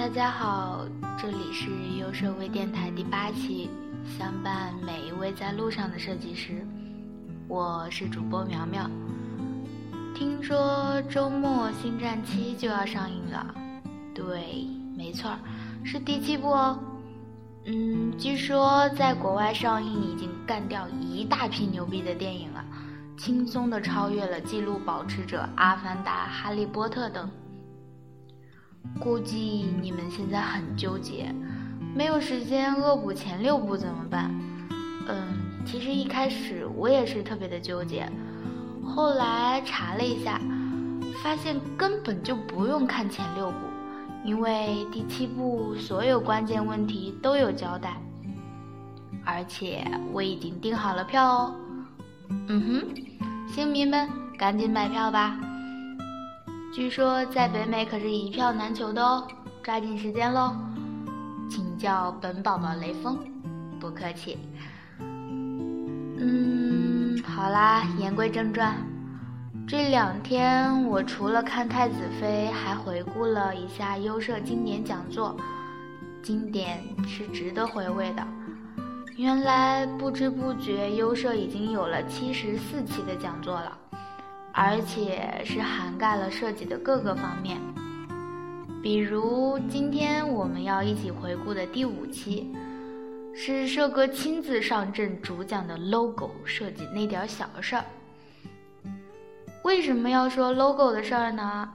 大家好，这里是优设微电台第八期，相伴每一位在路上的设计师，我是主播苗苗。听说周末《星战七》就要上映了，对，没错，是第七部哦。嗯，据说在国外上映已经干掉一大批牛逼的电影了，轻松的超越了纪录保持者《阿凡达》《哈利波特》等。估计你们现在很纠结，没有时间恶补前六部怎么办？嗯，其实一开始我也是特别的纠结，后来查了一下，发现根本就不用看前六部，因为第七部所有关键问题都有交代，而且我已经订好了票哦。嗯哼，星迷们赶紧买票吧！据说在北美可是一票难求的哦，抓紧时间喽！请叫本宝宝雷锋，不客气。嗯，好啦，言归正传，这两天我除了看太子妃，还回顾了一下优设经典讲座，经典是值得回味的。原来不知不觉优设已经有了七十四期的讲座了。而且是涵盖了设计的各个方面，比如今天我们要一起回顾的第五期，是社哥亲自上阵主讲的 logo 设计那点小事儿。为什么要说 logo 的事儿呢？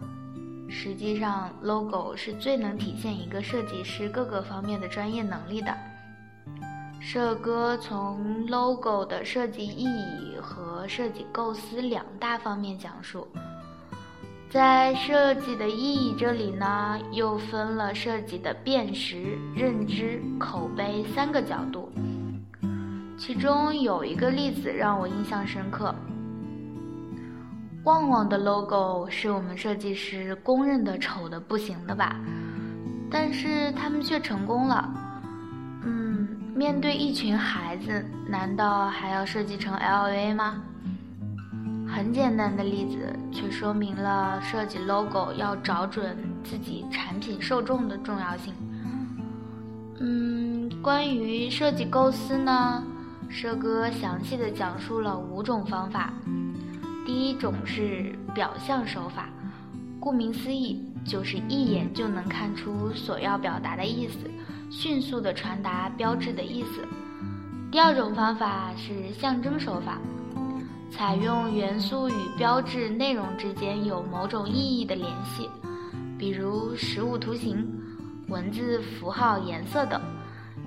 实际上，logo 是最能体现一个设计师各个方面的专业能力的。社哥从 logo 的设计意义和设计构思两大方面讲述，在设计的意义这里呢，又分了设计的辨识、认知、口碑三个角度。其中有一个例子让我印象深刻，旺旺的 logo 是我们设计师公认的丑的不行的吧，但是他们却成功了。面对一群孩子，难道还要设计成 LV 吗？很简单的例子，却说明了设计 logo 要找准自己产品受众的重要性。嗯，关于设计构思呢，社哥详细的讲述了五种方法。第一种是表象手法，顾名思义，就是一眼就能看出所要表达的意思。迅速地传达标志的意思。第二种方法是象征手法，采用元素与标志内容之间有某种意义的联系，比如实物图形、文字、符号、颜色等，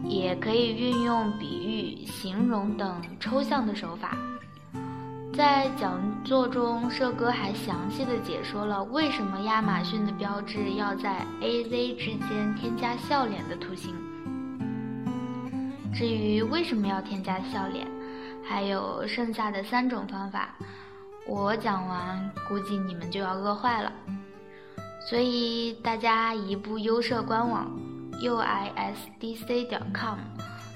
也可以运用比喻、形容等抽象的手法。在讲座中，社哥还详细的解说了为什么亚马逊的标志要在 A、Z 之间添加笑脸的图形。至于为什么要添加笑脸，还有剩下的三种方法，我讲完估计你们就要饿坏了。所以大家移步优设官网 u i s d c 点 com，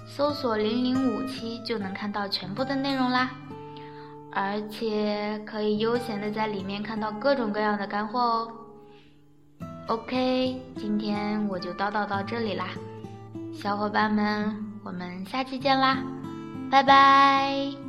搜索零零五七就能看到全部的内容啦。而且可以悠闲的在里面看到各种各样的干货哦。OK，今天我就叨叨到这里啦，小伙伴们，我们下期见啦，拜拜。